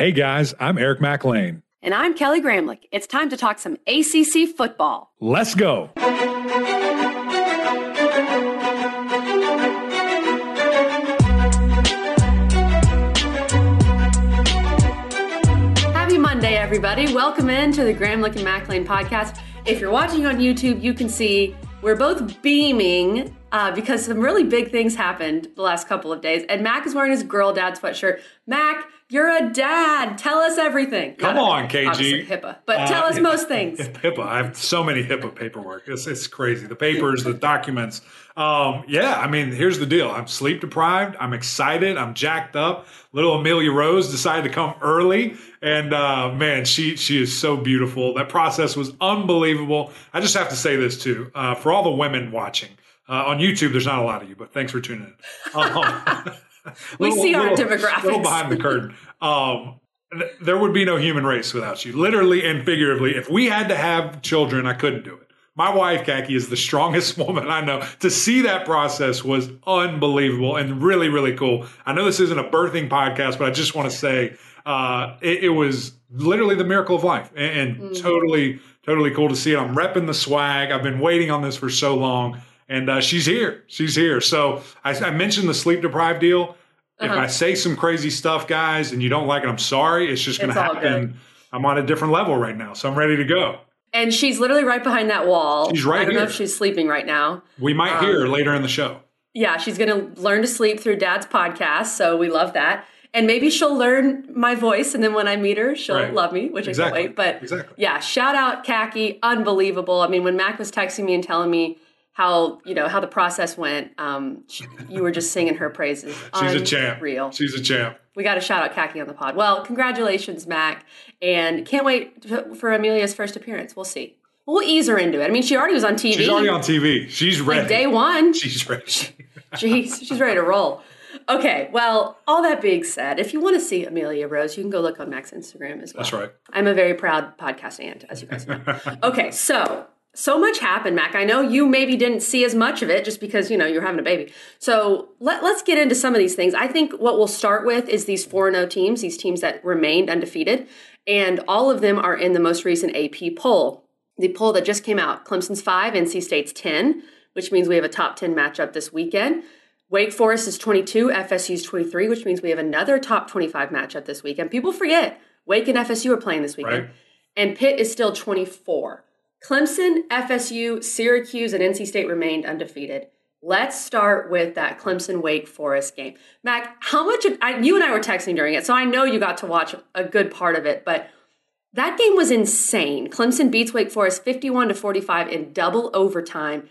Hey guys, I'm Eric Mac Lain. And I'm Kelly Gramlich. It's time to talk some ACC football. Let's go. Happy Monday, everybody. Welcome into the Gramlich and Mac Lain podcast. If you're watching on YouTube, you can see we're both beaming uh, because some really big things happened the last couple of days. And Mac is wearing his girl dad sweatshirt. Mac, you're a dad. Tell us everything. Come Not on, everything, KG. obviously HIPAA, but Uh, tell us yeah. most things. HIPAA. I have so many HIPAA paperwork. It's, it's crazy. The papers, the documents. Um, yeah, I mean, here's the deal. I'm sleep deprived. I'm excited. I'm jacked up. Little Amelia Rose decided to come early, and uh, man, she she is so beautiful. That process was unbelievable. I just have to say this too uh, for all the women watching uh, on YouTube. There's not a lot of you, but thanks for tuning in. Um, We see our little- demographics. Little behind the curtain. Um, th- there would be no human race without you, literally and figuratively. If we had to have children, I couldn't do it. My wife, Kaki, is the strongest woman I know. To see that process was unbelievable and really, really cool. I know this isn't a birthing podcast, but I just want to say uh, it, it was literally the miracle of life and, and totally, totally cool to see it. I'm repping the swag. I've been waiting on this for so long. And uh, she's here. She's here. So I, I mentioned the sleep deprived deal. If Uh-huh. I say some crazy stuff, guys, and you don't like it, I'm sorry. It's just going to happen. good. I'm on a different level right now, so I'm ready to go. And she's literally right behind that wall. She's right I don't know if she's sleeping right now. We might Um, hear her later in the show. Yeah, she's going to learn to sleep through dad's podcast. So we love that. And maybe she'll learn my voice. And then when I meet her, she'll Right. love me, which Exactly. I can't wait. But Exactly. yeah, shout out Khaki. Unbelievable. I mean, when Mac was texting me and telling me how, you know, how the process went, um, she, you were just singing her praises. She's a champ. Real. She's a champ. We got to shout out Khaki on the pod. Well, congratulations, Mac. And can't wait for Amelia's first appearance. We'll see. We'll ease her into it. I mean, she already was on TV. She's already on TV. She's ready. like day one. She's ready. Jeez, she's ready to roll. Okay, well, all that being said, if you want to see Amelia Rose, you can go look on Mac's Instagram as well. That's right. I'm a very proud podcast aunt, as you guys know. okay, so so much happened, Mac. I know you maybe didn't see as much of it just because you know you're having a baby. So let, let's get into some of these things. I think what we'll start with is these four 0 teams, these teams that remained undefeated, and all of them are in the most recent AP poll. The poll that just came out: Clemson's five, NC State's ten, which means we have a top ten matchup this weekend. Wake Forest is 22, FSU's 23, which means we have another top 25 matchup this weekend. People forget Wake and FSU are playing this weekend. Right. And Pitt is still 24. Clemson, FSU, Syracuse, and NC State remained undefeated. Let's start with that Clemson Wake Forest game. Mac, how much of, I, you and I were texting during it, so I know you got to watch a good part of it, but that game was insane. Clemson beats Wake Forest 51 to 45 in double overtime.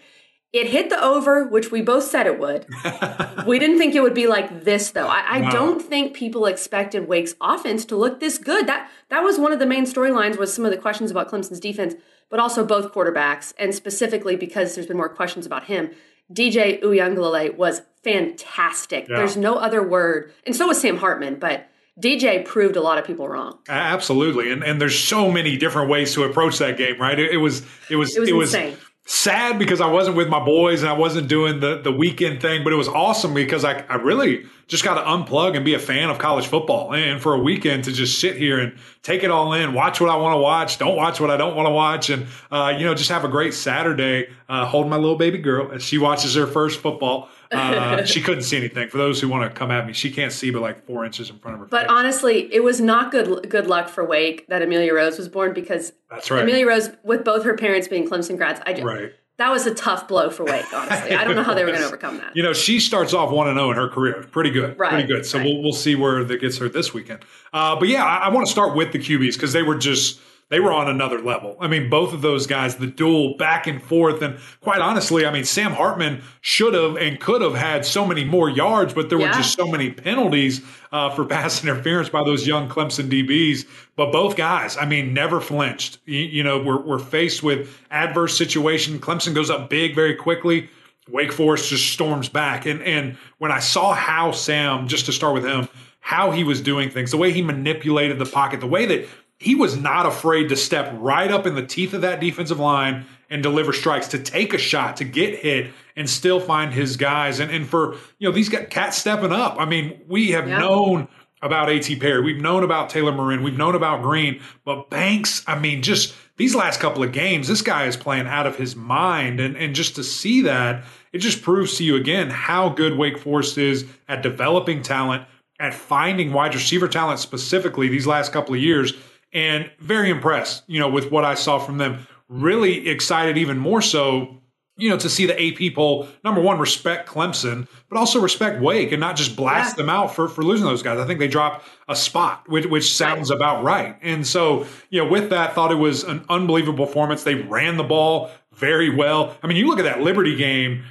It hit the over, which we both said it would. we didn't think it would be like this, though. I, I don't think people expected Wake's offense to look this good. That that was one of the main storylines was some of the questions about Clemson's defense, but also both quarterbacks, and specifically because there's been more questions about him. DJ Uiagalelei was fantastic. Yeah. There's no other word, and so was Sam Hartman, but DJ proved a lot of people wrong. Absolutely, and and there's so many different ways to approach that game, right? It, it was it was It was insane. Sad because I wasn't with my boys and I wasn't doing the the weekend thing, but it was awesome because I I really just got to unplug and be a fan of college football, and for a weekend to just sit here and take it all in, watch what I want to watch, don't watch what I don't want to watch, and uh, you know just have a great Saturday. Uh, holding my little baby girl as she watches her first football. Uh, she couldn't see anything. For those who want to come at me, she can't see but like four inches in front of her. But face. honestly, it was not good good luck for Wake that Amelia Rose was born because That's right. Amelia Rose, with both her parents being Clemson grads, I just, Right. that was a tough blow for Wake. Honestly, I don't know how they were going to overcome that. You know, she starts off one and zero in her career. Pretty good, Right, pretty good. So right. we'll we'll see where that gets her this weekend. Uh, but yeah, I, I want to start with the QBs because they were just they were on another level. I mean, both of those guys, the duel back and forth, and quite honestly, I mean, Sam Hartman should have and could have had so many more yards, but there were just so many penalties uh, for pass interference by those young Clemson DBs. But both guys, I mean, never flinched. You, you know, we're, we're faced with adverse situation. Clemson goes up big very quickly. Wake Forest just storms back. And and when I saw how Sam, just to start with him, how he was doing things, the way he manipulated the pocket, the way that he was not afraid to step right up in the teeth of that defensive line and deliver strikes, to take a shot, to get hit, and still find his guys. And and for you know these guys, cats stepping up. I mean, we have Yeah. known about A.T. Perry. We've known about Taylor Morin. We've known about Green. But Banks, I mean, just these last couple of games, this guy is playing out of his mind. And, and just to see that, it just proves to you again how good Wake Forest is at developing talent, at finding wide receiver talent specifically these last couple of years. And very impressed, you know, with what I saw from them. Really excited even more so you know, to see the AP poll, number one, respect Clemson, but also respect Wake and not just blast yeah. them out for, for losing those guys. I think they dropped a spot, which, which sounds about right. And so, you know, with that, thought it was an unbelievable performance. They ran the ball very well. I mean, you look at that Liberty game,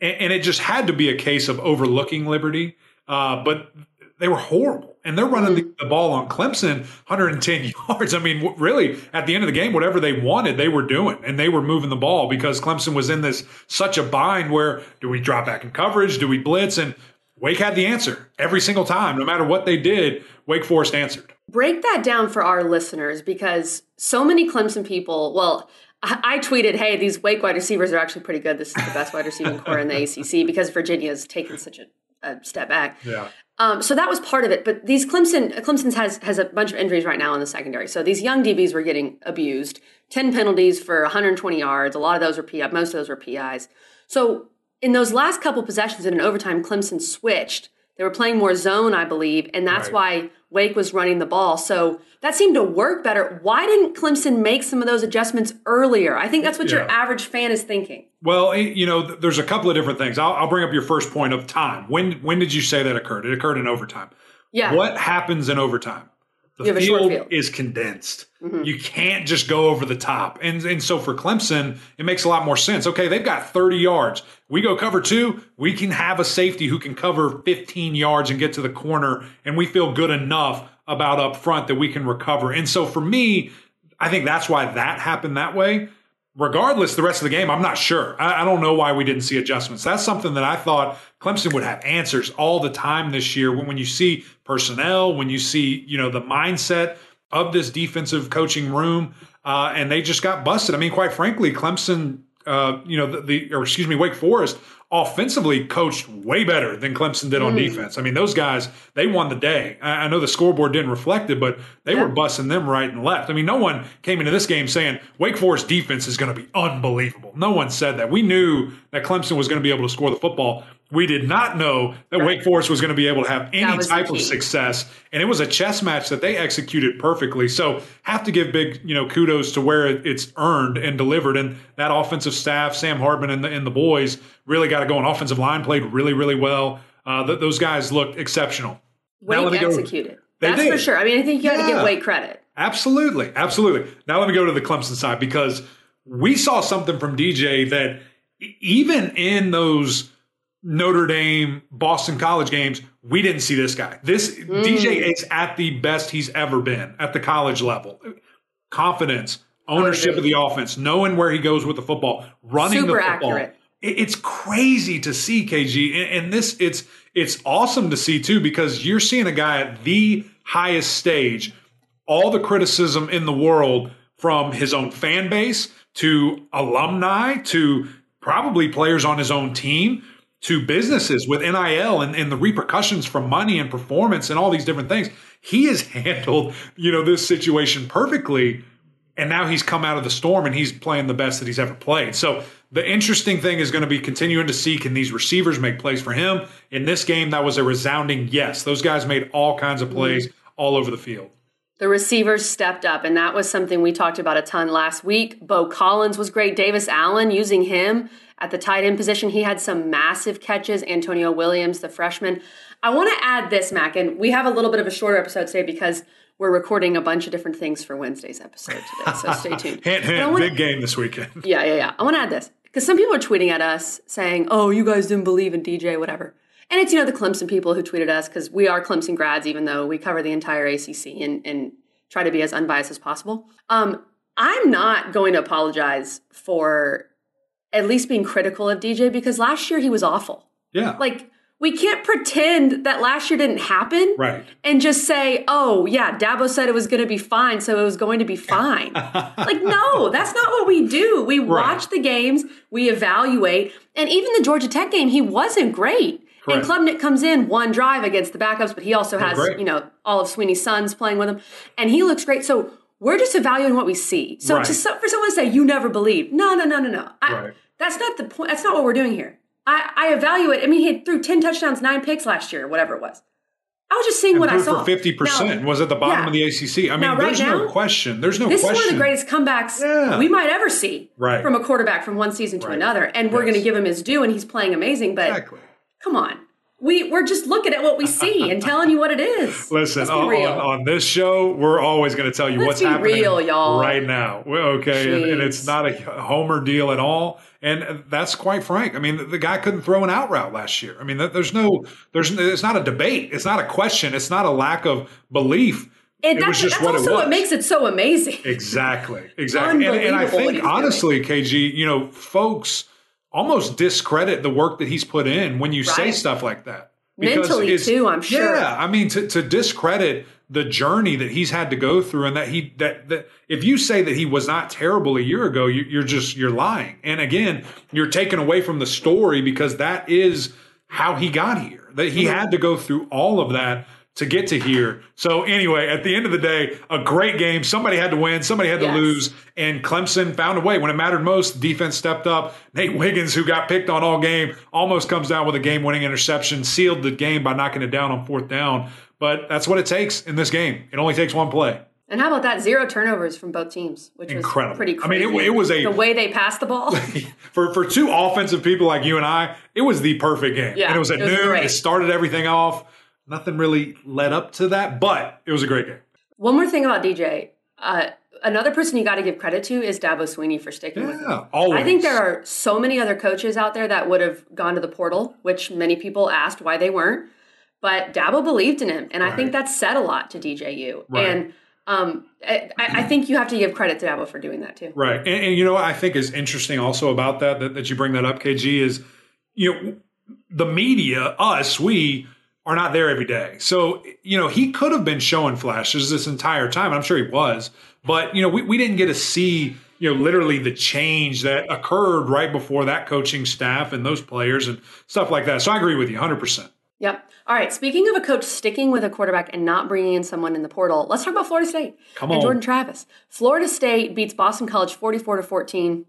and, and it just had to be a case of overlooking Liberty. Uh, but they were horrible. And they're running mm-hmm. the, the, ball on Clemson 110 yards. I mean, really, at the end of the game, whatever they wanted, they were doing. And they were moving the ball because Clemson was in this such a bind where do we drop back in coverage? Do we blitz? And Wake had the answer every single time. No matter what they did, Wake Forest answered. Break that down for our listeners because so many Clemson people, well, I tweeted, hey, these Wake wide receivers are actually pretty good. This is the best wide receiving corps in the ACC because Virginia's taken such a, a step back. Yeah. Um, so that was part of it. But these Clemson, Clemson's has has a bunch of injuries right now in the secondary. So these young DBs were getting abused. Ten penalties for 120 yards. A lot of those were PI. Most of those were PIs. So in those last couple possessions in an overtime, Clemson switched. They were playing more zone, I believe, and that's right. why Wake was running the ball. So that seemed to work better. Why didn't Clemson make some of those adjustments earlier? I think that's what yeah. your average fan is thinking. Well, eh, you know, there's a couple of different things. I'll, I'll, bring up your first point of time. When when did you say that occurred? It occurred in overtime. Yeah. What happens in overtime? The field, field, is condensed. Mm-hmm. You can't just go over the top. And and so for Clemson, it makes a lot more sense. Okay, they've got 30 yards. We go cover two, we can have a safety who can cover 15 yards and get to the corner, and we feel good enough about up front that we can recover. And so for me, I think that's why that happened that way regardless, the rest of the game, I'm not sure. I, I, don't know why we didn't see adjustments. That's something that I thought Clemson would have answers all the time this year. When, when you see personnel, when you see you know the mindset of this defensive coaching room, uh, and they just got busted. I mean, quite frankly, Clemson, uh, you know, the, the or excuse me, Wake Forest offensively coached way better than Clemson did on mm. defense. I mean, those guys, they won the day. I, I know the scoreboard didn't reflect it, but they yeah. were busting them right and left. I mean, no one came into this game saying Wake Forest defense is going to be unbelievable. No one said that. We knew that Clemson was going to be able to score the football we did not know that right. Wake Forest was going to be able to have any type of success, and it was a chess match that they executed perfectly. So, have to give big, you know, kudos to where it's earned and delivered. And that offensive staff, Sam Hartman and the, and the boys, really got to go. And offensive line played really, really well. Uh, th- those guys looked exceptional. Wake executed. That's did. for sure. I mean, I think you got to yeah. give Wake credit. Absolutely, absolutely. Now let me go to the Clemson side because we saw something from DJ that even in those Notre Dame, Boston College games, we didn't see this guy. This mm. DJ is at the best he's ever been at the college level. Confidence, ownership of the offense, knowing where he goes with the football, running Super the football. Accurate. It's crazy to see KG, and this it's it's awesome to see too because you're seeing a guy at the highest stage, all the criticism in the world from his own fan base to alumni to probably players on his own team to businesses with NIL and, and the repercussions from money and performance and all these different things. He has handled, you know, this situation perfectly. And now he's come out of the storm and he's playing the best that he's ever played. So the interesting thing is going to be continuing to see can these receivers make plays for him? In this game, that was a resounding yes. Those guys made all kinds of plays mm-hmm. all over the field. The receivers stepped up, and that was something we talked about a ton last week. Beaux Collins was great. Davis Allen using him at the tight end position, he had some massive catches. Antonio Williams, the freshman. I want to add this, Mac, and we have a little bit of a shorter episode today because we're recording a bunch of different things for Wednesday's episode today. So stay tuned. hint, hint, wanna, big game this weekend. yeah, yeah, yeah. I want to add this because some people are tweeting at us saying, "Oh, you guys didn't believe in DJ, whatever." And it's you know the Clemson people who tweeted us because we are Clemson grads, even though we cover the entire ACC and, and try to be as unbiased as possible. Um, I'm not going to apologize for at least being critical of DJ because last year he was awful. Yeah. Like we can't pretend that last year didn't happen. Right. And just say, oh, yeah, Dabo said it was going to be fine, so it was going to be fine. like, no, that's not what we do. We right. watch the games, we evaluate. And even the Georgia Tech game, he wasn't great. And Correct. Klubnik comes in one drive against the backups, but he also has, you know, all of Swinney's sons playing with him, and he looks great. So we're just evaluating what we see. So Right. to for someone to say you never believed, no, no, no, no, no. I, Right. That's not the point. That's not what we're doing here. I, I evaluate. I mean, he threw ten touchdowns, nine picks last year, whatever it was. I was just seeing what I saw fifty percent. Was at the bottom yeah. of the ACC. I mean, Now, right there's no question. There's no This question. is one of the greatest comebacks Yeah. we might ever see Right. from a quarterback from one season to Right. another. And we're Yes. going to give him his due, and he's playing amazing. But Exactly. Come on, we we're just looking at what we see and telling you what it is. Listen, on, on, on this show, we're always going to tell you Let's what's happening real, y'all. right now. Well, Okay, and, and it's not a homer deal at all, and that's quite frank. I mean, the, guy couldn't throw an out route last year. I mean, there's no, there's, it's not a debate. It's not a question. It's not a lack of belief. and it that's, was just that's what it also what makes it so amazing. Exactly, exactly. And, and I think honestly, KG, you know, folks almost discredit the work that he's put in when you say stuff like that. Mentally, it's- too, I'm sure. Yeah, I mean, to, to discredit the journey that he's had to go through, and that he that that if you say that he was not terrible a year ago, you, you're just you're lying. And again, you're taken away from the story because that is how he got here. That he had to go through all of that to get to here. So anyway, at the end of the day, a great game. Somebody had to win. Somebody had to Yes. lose. And Clemson found a way. When it mattered most, defense stepped up. Nate Wiggins, who got picked on all game, almost comes down with a game winning interception, sealed the game by knocking it down on fourth down. But that's what it takes in this game. It only takes one play. And how about that? Zero turnovers from both teams, which Incredible. was pretty I mean, it- it was a- the way they passed the ball. For for two offensive people like you and I, it was the perfect game. Yeah, and it was at it was noon. great. It started everything off. Nothing really led up to that, but it was a great game. One more thing about DJ. Uh, another person you got to give credit to is Dabo Swinney for sticking with him. Always. I think there are so many other coaches out there that would have gone to the portal, which many people asked why they weren't. But Dabo believed in him, and I think that said a lot to DJU. Right. And um, I, I think you have to give credit to Dabo for doing that too. Right. And, and you know what I think is interesting also about that, that, that you bring that up, KG, is, you know, the media, us, we are not there every day. So, you know, he could have been showing flashes this entire time. I'm sure he was. But, you know, we, we didn't get to see, you know, literally the change that occurred right before that coaching staff and those players and stuff like that. So I agree with you 100%. Yep. All right. Speaking of a coach sticking with a quarterback and not bringing in someone in the portal, let's talk about Florida State Come and. Jordan Travis. Florida State beats Boston College 44 to 14.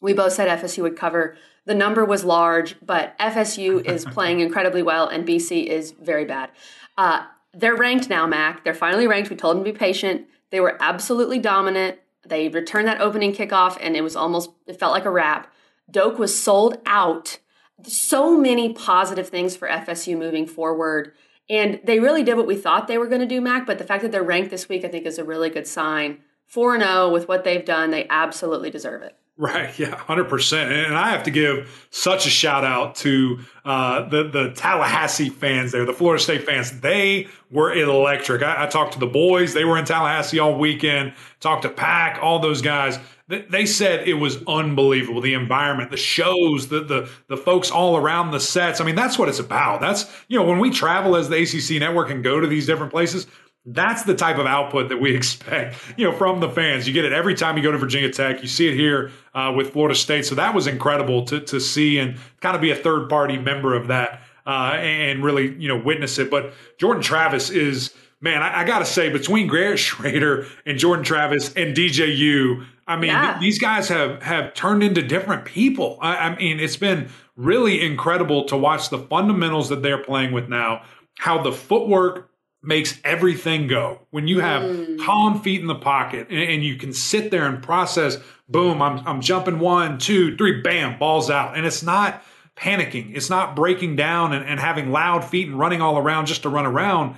We both said FSU would cover. The number was large, but FSU is playing incredibly well, and BC is very bad. Uh, they're ranked now, Mac. They're finally ranked. We told them to be patient. They were absolutely dominant. They returned that opening kickoff, and it was almost, it felt like a wrap. Doak was sold out so many positive things for FSU moving forward. And they really did what we thought they were going to do, Mac. But the fact that they're ranked this week, I think, is a really good sign. 4 0 with what they've done, they absolutely deserve it. Right, yeah, hundred percent. And I have to give such a shout out to uh, the the Tallahassee fans there, the Florida State fans. They were electric. I, I talked to the boys; they were in Tallahassee all weekend. Talked to Pack, all those guys. They, they said it was unbelievable. The environment, the shows, the the the folks all around the sets. I mean, that's what it's about. That's you know when we travel as the ACC network and go to these different places. That's the type of output that we expect, you know, from the fans. You get it every time you go to Virginia Tech. You see it here uh, with Florida State. So that was incredible to to see and kind of be a third party member of that uh, and really, you know, witness it. But Jordan Travis is, man, I, I got to say, between Garrett Shrader and Jordan Travis and DJU, I mean, Yeah. th- these guys have have turned into different people. I, I mean, it's been really incredible to watch the fundamentals that they're playing with now. How the footwork makes everything go. When you have mm. calm feet in the pocket and, and you can sit there and process, boom, I'm, I'm jumping one, two, three, bam, balls out. And it's not panicking. It's not breaking down and, and having loud feet and running all around just to run around.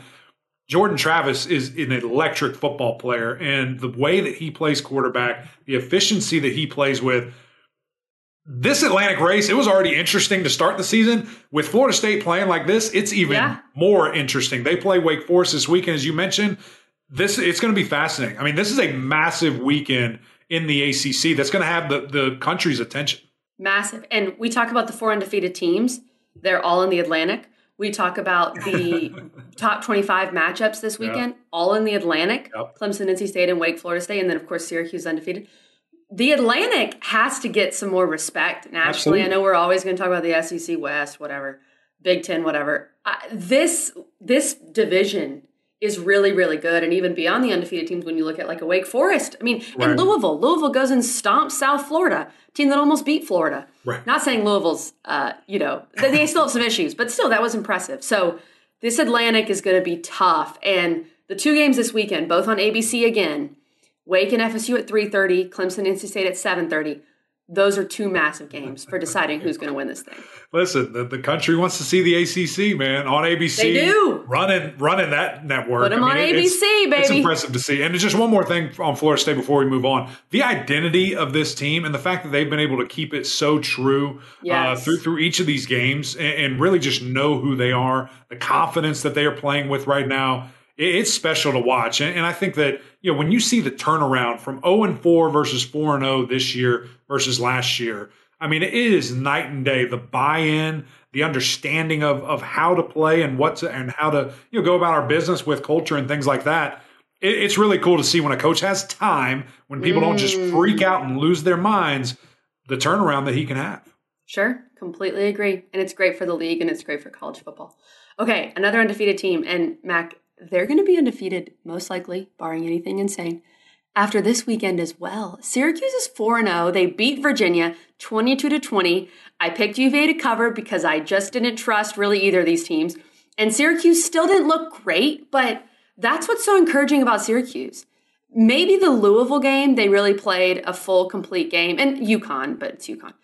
Jordan Travis is an electric football player, and the way that he plays quarterback, the efficiency that he plays with, this Atlantic race, it was already interesting to start the season. With Florida State playing like this, it's even Yeah. more interesting. They play Wake Forest this weekend, as you mentioned. This it's going to be fascinating. I mean, this is a massive weekend in the ACC that's going to have the, the country's attention. Massive. And we talk about the four undefeated teams, they're all in the Atlantic. We talk about the top 25 matchups this weekend, all in the Atlantic Yep. Clemson, NC State, and Wake Florida State. And then, of course, Syracuse undefeated. The Atlantic has to get some more respect nationally. Absolutely. I know we're always going to talk about the SEC West, whatever. Big Ten, whatever. Uh, this this division is really really good, and even beyond the undefeated teams, when you look at like a Wake Forest, I mean, Right. in Louisville, Louisville goes and stomps South Florida, team that almost beat Florida. Right. Not saying Louisville's, uh, you know, they still have some issues, but still that was impressive. So this Atlantic is going to be tough, and the two games this weekend, both on ABC again. Wake and FSU at 3:30, Clemson NC State at 7:30. Those are two massive games for deciding who's going to win this thing. Listen, the, the country wants to see the ACC, man, on ABC. They do. running running that network. Put 'em on it's- ABC, It's baby. It's impressive to see. And just one more thing on Florida State before we move on: the identity of this team and the fact that they've been able to keep it so true uh, through through each of these games and, and really just know who they are, the confidence that they are playing with right now. it- It's special to watch, and, and I think that you know when you see the turnaround from zero and four versus four and zero this year versus last year, I mean it is night and day. The buy-in, the understanding of of how to play and what to and how to you know go about our business with culture and things like that. It, it's really cool to see when a coach has time, when people don't just mm. freak out and lose their minds, the turnaround that he can have. Sure, completely agree. And it's great for the league and it's great for college football. Okay, another undefeated team. And Mac, they're going to be undefeated, most likely, barring anything insane, after this weekend as well. Syracuse is 4 0. They beat Virginia 22 to 20. I picked UVA to cover because I just didn't trust really either of these teams. And Syracuse still didn't look great, but that's what's so encouraging about Syracuse. Maybe the Louisville game, they really played a full, complete game, and UConn, but it's UConn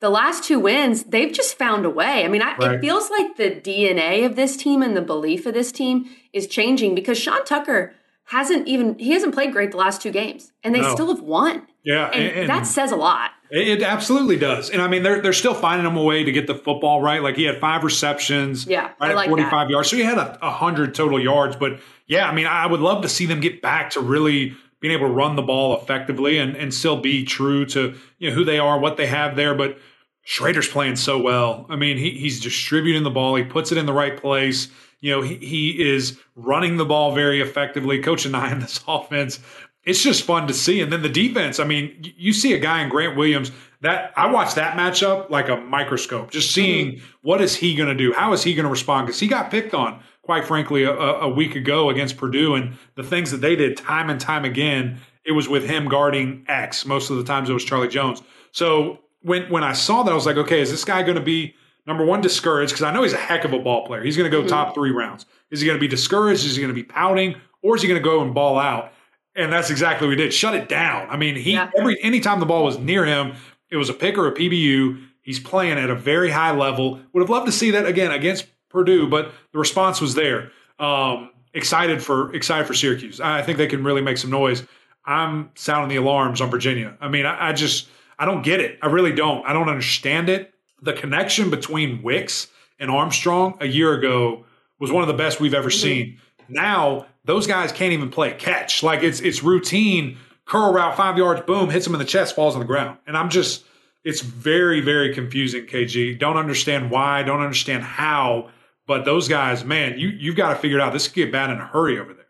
the last two wins, they've just found a way. I mean, I, Right. it feels like the DNA of this team and the belief of this team is changing because Sean Tucker hasn't even he hasn't played great the last two games, and they No. still have won. Yeah, And, and- that says a lot. It, absolutely does. And I mean, they're, they're still finding him a way to get the football right. Like he had five receptions, Yeah, right at 45 yards. So he had a, a 100 total yards. But yeah, I mean, I would love to see them get back to really being able to run the ball effectively and, and still be true to you know who they are, what they have there. But Shrader's playing so well. I mean, he, he's distributing the ball. He puts it in the right place. You know, he, he is running the ball very effectively, Coach and I in this offense. It's just fun to see. And then the defense, I mean, you see a guy in Garrett Williams that I watched that matchup like a microscope, just seeing mm-hmm. what is he going to do? How is he going to respond? Because he got picked on, quite frankly, a, a week ago against Purdue. And the things that they did time and time again, it was with him guarding X. Most of the times it was Charlie Jones. So when when I saw that, I was like, okay, is this guy going to be number one discouraged? Because I know he's a heck of a ball player. He's going to go mm-hmm. top three rounds. Is he going to be discouraged? Is he going to be pouting, or is he going to go and ball out? And that's exactly what he did. Shut it down. I mean, he Yeah. every anytime the ball was near him, it was a pick or a PBU. He's playing at a very high level. Would have loved to see that again against Purdue, but the response was there. Um, excited for excited for Syracuse. I think they can really make some noise. I'm sounding the alarms on Virginia. I mean, I, I just I don't get it. I really don't. I don't understand it. The connection between Wicks and Armstrong a year ago was one of the best we've ever seen. Now those guys can't even play catch. Like it's it's routine curl route five yards, boom, hits him in the chest, falls on the ground, and I'm just it's very very confusing. KG don't understand why, don't understand how, but those guys, man, you you've got to figure it out. This could get bad in a hurry over there.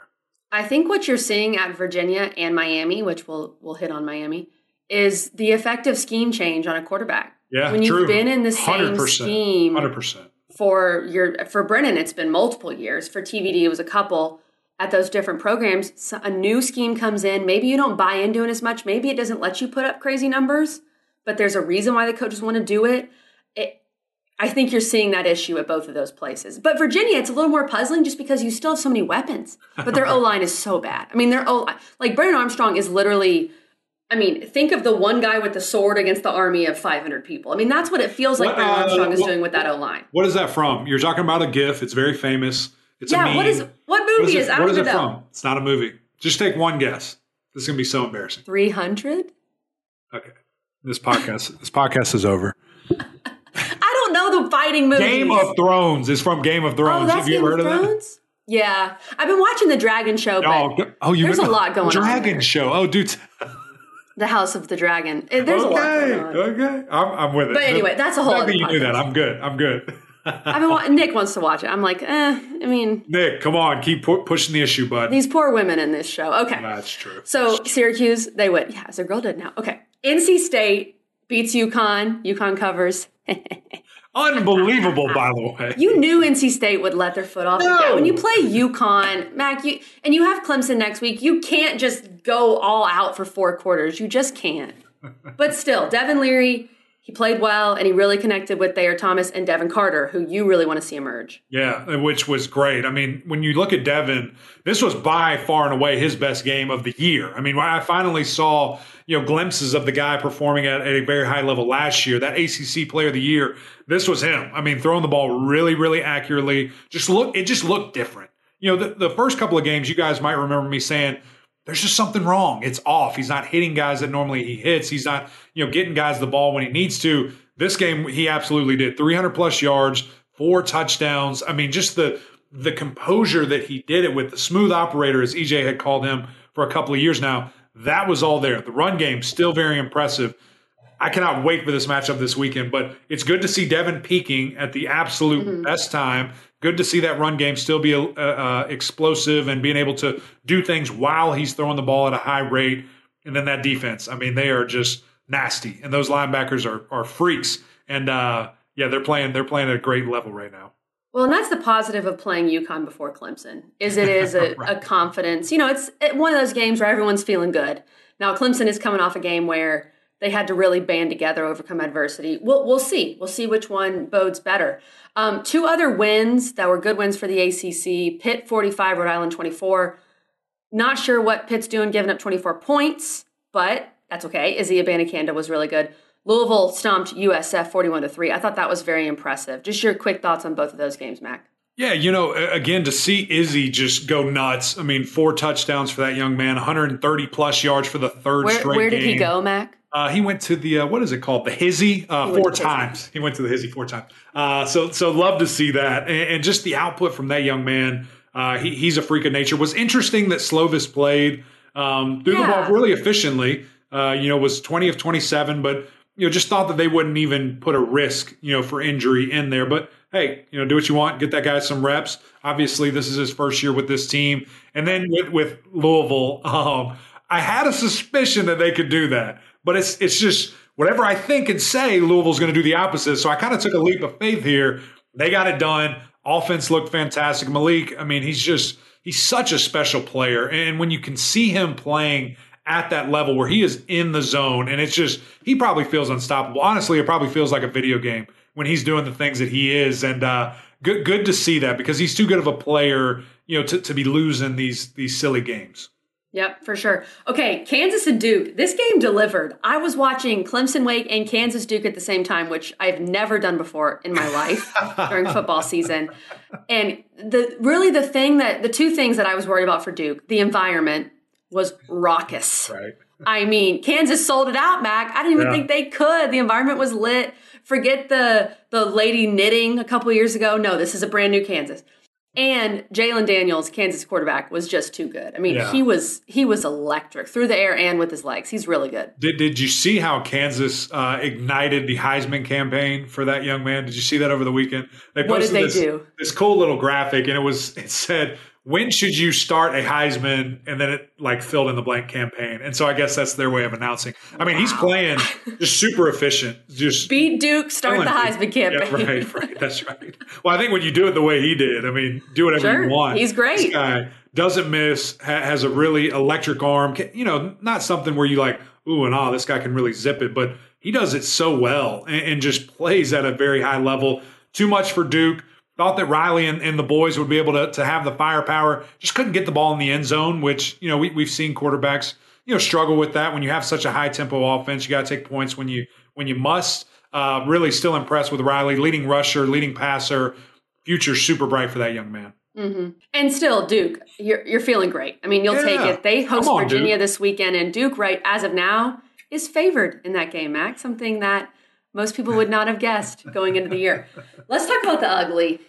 I think what you're seeing at Virginia and Miami, which we'll we'll hit on Miami, is the effective scheme change on a quarterback. Yeah, when you've true. been in the same 100%, scheme Hundred percent. for your for Brennan, it's been multiple years. For TVD, it was a couple at those different programs. A new scheme comes in. Maybe you don't buy into it as much. Maybe it doesn't let you put up crazy numbers, but there's a reason why the coaches want to do. It I think you're seeing that issue at both of those places. But Virginia, it's a little more puzzling just because you still have so many weapons. But their O line is so bad. I mean, their O like Brennan Armstrong is literally. I mean, think of the one guy with the sword against the army of 500 people. I mean, that's what it feels like What, Brennan uh, Armstrong is what- doing with that O line. What is that from? You're talking about a GIF. It's very famous. It's a Yeah, what is what What movie is is? it, I don't is it from? It's not a movie. Just take one guess. This is gonna be so embarrassing. 300? Okay, this podcast this podcast is over. I don't know the fighting movies. Game of Thrones is from Game of Thrones. Oh, that's Have you Game ever of heard of that? Thrones? Yeah. I've been watching the Dragon show, but Oh, oh, you There's been a lot going on Dragon show. Oh, dude. the House of the Dragon. Eh, There's a lot okay, going on. okay. I'm, I'm with it. But anyway, that's a whole other that you knew that. I'm good. I'm good. I've been wa- Nick wants to watch it. I'm like, eh, I mean, Nick, come on, keep pu- pushing the issue, bud. these poor women in this show. Okay. That's true. So Syracuse, they win. Yeah, as a girl did now. Okay. NC State, beats UConn. UConn covers. Unbelievable, by the way. You knew NC State would let their foot off No. When you play UConn, Mac, you, and you have Clemson next week, you can't just go all out for four quarters. You just can't. but still, Devin Leary, he played well and he really connected with Thayer Thomas and Devin Carter, who you really want to see emerge. Yeah, which was great. I mean, when you look at Devin, this was by far and away his best game of the year. I mean, I finally saw you know glimpses of the guy performing at, at a very high level last year. That ACC Player of the Year, this was him. I mean, throwing the ball really, really accurately. Just look, it just looked different. You know, the, the first couple of games, you guys might remember me saying. There's just something wrong. It's off. He's not hitting guys that normally he hits. He's not, you know, getting guys the ball when he needs to. This game, he absolutely did. 300 plus yards, four touchdowns. I mean, just the the composure that he did it with, the smooth operator, as EJ had called him for a couple of years now, that was all there. The run game still very impressive. I cannot wait for this matchup this weekend, but it's good to see Devin peaking at the absolute best time. Good to see that run game still be uh, uh, explosive and being able to do things while he's throwing the ball at a high rate. And then that defense, I mean, they are just nasty, and those linebackers are are freaks. And uh, yeah, they're playing they're playing at a great level right now. Well, and that's the positive of playing UConn before Clemson is it is a, Right. a confidence. You know, it's one of those games where everyone's feeling good. Now, Clemson is coming off a game where they had to really band together, overcome adversity. We'll we'll see. We'll see which one bodes better. Um, two other wins that were good wins for the ACC: Pitt forty five, Rhode Island twenty four. Not sure what Pitt's doing, giving up twenty four points, but that's okay. Izzy Abanikanda was really good. Louisville stomped USF 41 to 3. I thought that was very impressive. Just your quick thoughts on both of those games, Mac. Yeah, you know, again, to see Izzy just go nuts. I mean, four touchdowns for that young man, 130 plus yards for the third Where, straight where did he go, Mac? Uh, he went to the uh, what is it called? The Hizzy uh, four to Hizzy. times. He went to the Hizzy four times. Uh, so so love to see that, and, and just the output from that young man. Uh, he, he's a freak of nature. Was interesting that Slovis played um, threw the ball really efficiently. Uh, you know, was twenty of twenty seven, but you know, just thought that they wouldn't even put a risk, you know, for injury in there. But hey, you know, do what you want, get that guy some reps. Obviously, this is his first year with this team, and then with with Louisville, um, I had a suspicion that they could do that, but it's it's just whatever I think and say, Louisville's going to do the opposite. So I kind of took a leap of faith here. They got it done. Offense looked fantastic. Malik, I mean, he's just he's such a special player, and when you can see him playing at that level where he is in the zone and it's just he probably feels unstoppable honestly it probably feels like a video game when he's doing the things that he is and uh good good to see that because he's too good of a player you know to, to be losing these these silly games Yep, for sure. Okay, Kansas and Duke. This game delivered. I was watching Clemson Wake and Kansas Duke at the same time, which I've never done before in my life during football season. And the really the thing that the two things that I was worried about for Duke, the environment was raucous. right I mean, Kansas sold it out, Mac. I didn't even Yeah. think they could. The environment was lit. Forget the the lady knitting a couple years ago. No, this is a brand new Kansas. And Jalon Daniels, Kansas quarterback, was just too good. I mean, Yeah. he was he was electric through the air and with his legs. He's really good. did, did you see how Kansas uh, ignited the Heisman campaign for that young man? Did you see that over the weekend? They What did they this, do? This cool little graphic, and it was it said, "When should you start a Heisman?" And then it like filled in the blank campaign. And so I guess that's their way of announcing. I mean, he's playing just super efficient. Just Beat Duke, start the Heisman it. campaign. Yeah, right, right. That's right. Well, I think when you do it the way he did, I mean, do whatever Sure. you want. He's great. This guy doesn't miss. Ha- has a really electric arm. You know, not something where you like, ooh and ah, this guy can really zip it, but he does it so well and, and just plays at a very high level. Too much for Duke. Thought that Riley and, and the boys would be able to, to have the firepower. Just couldn't get the ball in the end zone, which, you know, we, we've seen quarterbacks, you know, struggle with that. When you have such a high tempo offense, you got to take points when you when you must. Uh, really still impressed with Riley, leading rusher, leading passer. Future super bright for that young man. hmm And still, Duke, you're you're feeling great. I mean, you'll take it. They host on, Virginia Duke. this weekend, and Duke, right as of now, is favored in that game. Max, something that most people would not have guessed going into the year. Let's talk about the ugly.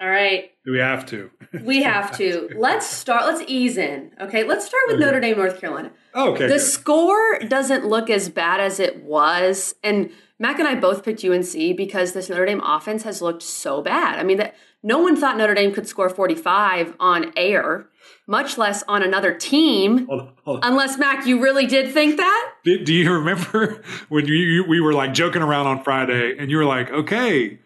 All right, we have to? we have to. Let's start. Let's ease in. Okay, let's start with Notre Dame, North Carolina. Oh, okay. The good. score doesn't look as bad as it was. And Mac and I both picked UNC because this Notre Dame offense has looked so bad. I mean, that no one thought Notre Dame could score 45 on air. much less on another team. Hold on, hold on. Unless Mac, you really did think that? Do, do you remember when you, you we were like joking around on Friday and you were like, okay,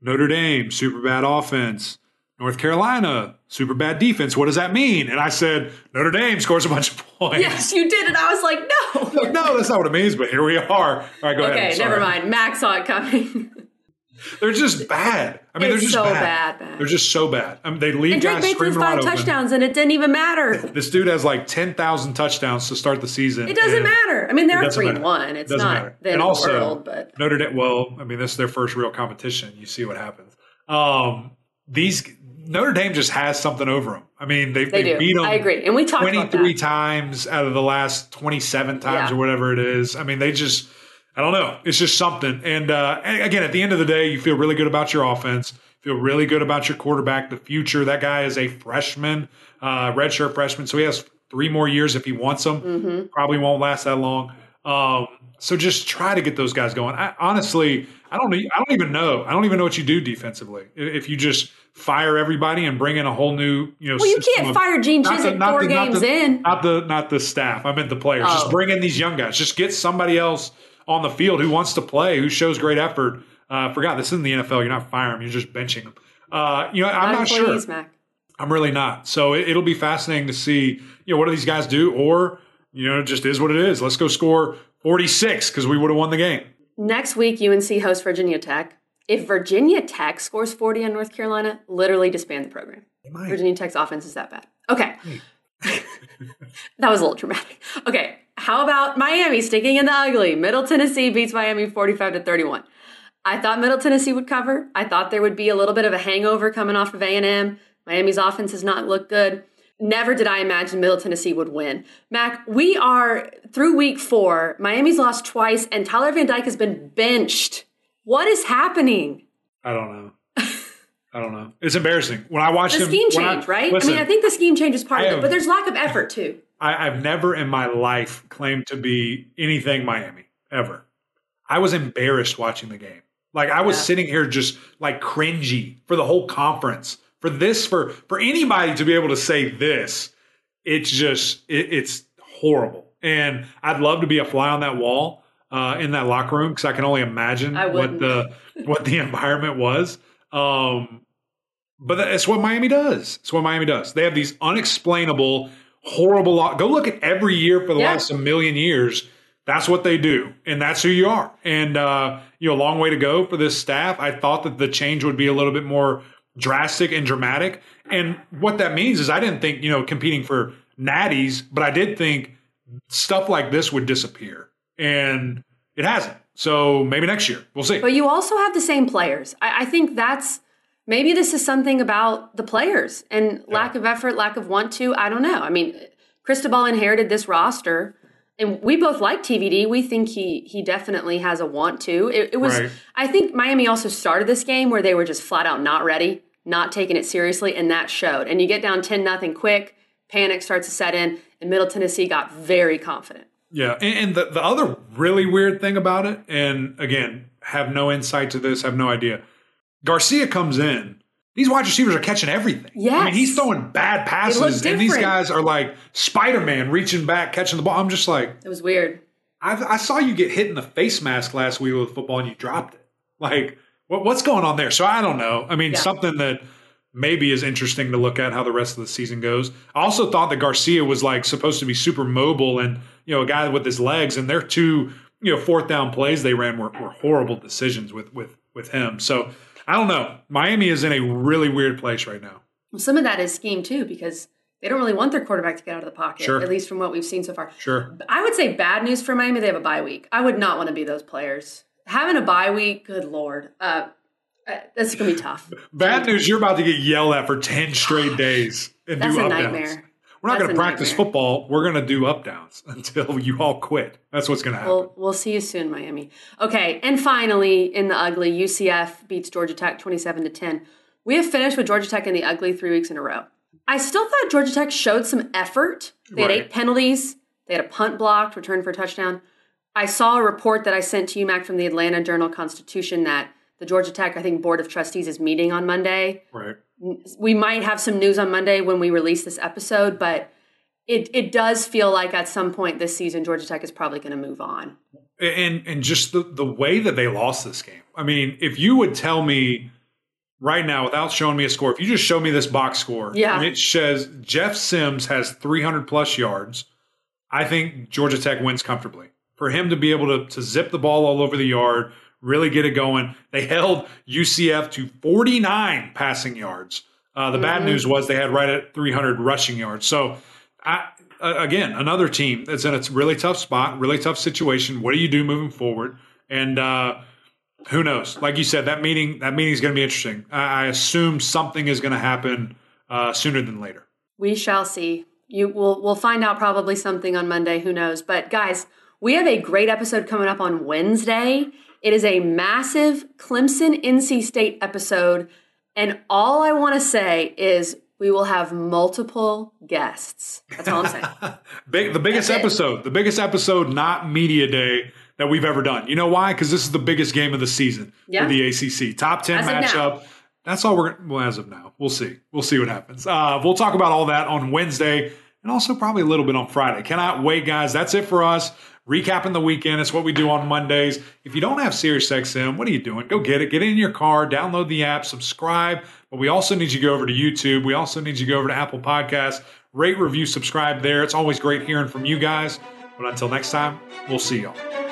Notre Dame, super bad offense. North Carolina, super bad defense. What does that mean? And I said, Notre Dame scores a bunch of points. Yes, you did, and I was like, no. No, that's not what it means, but here we are. All right, go ahead. Okay, never mind. Mac saw it coming. They're just bad. I mean, It's they're just so bad. bad, bad. They're just so bad. I mean, they leave and Drake guys Mason screaming has five wide open. touchdowns, and it didn't even matter. This dude has like 10,000 touchdowns to start the season. It doesn't matter. I mean, they're it three matter. and one. It's Doesn't not the and also, world, but Notre Dame, well, I mean, this is their first real competition. You see what happens. Um, these Notre Dame just has something over them. I mean, they, they they, beat them I agree, and we talked 23 times out of the last 27 times Yeah. or whatever it is. I mean, they just, I don't know. It's just something. And, uh, again, at the end of the day, you feel really good about your offense, feel really good about your quarterback, the future. That guy is a freshman, uh, redshirt freshman. So he has three more years if he wants them. Mm-hmm. Probably won't last that long. Um, so just try to get those guys going. I, honestly, I don't. I don't even know. I don't even know what you do defensively. If you just fire everybody and bring in a whole new, you know, Well, you can't of- fire Gene the- four the- games the- in. not the not the staff. I meant the players. Oh. Just bring in these young guys. Just get somebody else on the field who wants to play, who shows great effort. Uh, forgot this isn't the NFL. You're not firing them. You're just benching them. Uh, you know, I'm Not not sure. Mac. I'm really not. So it, it'll be fascinating to see, you know, what do these guys do, or you know, it just is what it is. Let's go score 46 because we would have won the game. Next week, UNC hosts Virginia Tech. If Virginia Tech scores 40 on North Carolina, literally disband the program. Virginia Tech's offense is that bad. Okay. Hmm. that was a little dramatic. Okay. How about Miami sticking in the ugly? Middle Tennessee beats Miami 45 to 31. I thought Middle Tennessee would cover. I thought there would be a little bit of a hangover coming off of A&M. Miami's offense has not looked good. Never did I imagine Middle Tennessee would win. Mac, we are through week four. Miami's lost twice, and Tyler Van Dyke has been benched. What is happening? I don't know. I don't know. It's embarrassing when I watched The him. scheme when I- change, right? Listen, I mean, I think the scheme change is part of it, have- but there's lack of effort too. I, I've never in my life claimed to be anything Miami ever. I was embarrassed watching the game. Like I was Yeah. sitting here just like cringy for the whole conference. For this, for for anybody to be able to say this, it's just it, it's horrible. And I'd love to be a fly on that wall uh, in that locker room because I can only imagine what the what the environment was. Um, but that's what Miami does. It's what Miami does. They have these unexplainable, horrible. lo- Go look at every year for the Yeah. last a million years. That's what they do, and that's who you are. And uh, you know, a long way to go for this staff. I thought that the change would be a little bit more drastic and dramatic. And what that means is, I didn't think you know competing for natties, but I did think stuff like this would disappear, and it hasn't. So maybe next year we'll see. But you also have the same players. I, I think that's maybe this is something about the players and lack of effort, lack of want to. I don't know. I mean, Cristobal inherited this roster, and we both like TVD. We think he he definitely has a want to. It, it was. Right. I think Miami also started this game where they were just flat out not ready, not taking it seriously, and that showed. And you get down ten nothing quick, panic starts to set in, and Middle Tennessee got very confident. Yeah, and, and the the other really weird thing about it, and again, have no insight to this, have no idea. Garcia comes in. These wide receivers are catching everything. Yeah, I mean, he's throwing bad passes, and these guys are like Spider Man reaching back, catching the ball. I'm just like, It was weird. I, I saw you get hit in the face mask last week with football, and you dropped it. Like, what, what's going on there? So I don't know. I mean, Yeah. something that maybe is interesting to look at how the rest of the season goes. I also thought that Garcia was like supposed to be super mobile and you know a guy with his legs, and their two you know fourth down plays they ran were, were horrible decisions with with with him. So I don't know. Miami is in a really weird place right now. Well, some of that is scheme too, because they don't really want their quarterback to get out of the pocket, Sure. at least from what we've seen so far. Sure. I would say bad news for Miami, they have a bye week. I would not want to be those players. Having a bye week, good lord. Uh, uh, that's going to be tough. Bad news, you're about to get yelled at for 10 straight days and That's do up downs. nightmare. We're not going to practice nightmare. football. We're going to do up downs until you all quit. That's what's going to happen. We'll, we'll see you soon, Miami. Okay, and finally, in the ugly, UCF beats Georgia Tech 27 to 10. We have finished with Georgia Tech in the ugly three weeks in a row. I still thought Georgia Tech showed some effort. They had Right. eight penalties. They had a punt blocked, return for a touchdown. I saw a report that I sent to you, Mac, from the Atlanta Journal Constitution that the Georgia Tech, I think, Board of Trustees is meeting on Monday. Right. We might have some news on Monday when we release this episode, but it, it does feel like at some point this season, Georgia Tech is probably going to move on. And and just the, the way that they lost this game. I mean, if you would tell me right now without showing me a score, if you just show me this box score, Yeah. and it says Jeff Sims has 300 plus yards, I think Georgia Tech wins comfortably. For him to be able to, to zip the ball all over the yard, really get it going, they held UCF to 49 passing yards. Uh, the bad news was they had right at 300 rushing yards. So, I, uh, again, another team that's in a really tough spot, really tough situation. What do you do moving forward? And uh, who knows? Like you said, that meeting that meeting is going to be interesting. I, I assume something is going to happen uh, sooner than later. We shall see. You will we'll find out probably something on Monday, who knows. But guys, we have a great episode coming up on Wednesday. It is a massive Clemson NC State episode, and all I want to say is we will have multiple guests. That's all I'm saying. Big, the biggest That's it. episode, the biggest episode, not media day that we've ever done. You know why? Because this is the biggest game of the season Yeah. for the ACC. Top ten As matchup. That's all we're well as of now. We'll see. We'll see what happens. Uh, we'll talk about all that on Wednesday and also probably a little bit on Friday. Cannot wait, guys. That's it for us. Recapping the weekend. It's what we do on Mondays. If you don't have SiriusXM, what are you doing? Go get it. Get it in your car. Download the app. Subscribe. But we also need you to go over to YouTube. We also need you to go over to Apple Podcasts. Rate, review, subscribe there. It's always great hearing from you guys. But until next time, we'll see y'all.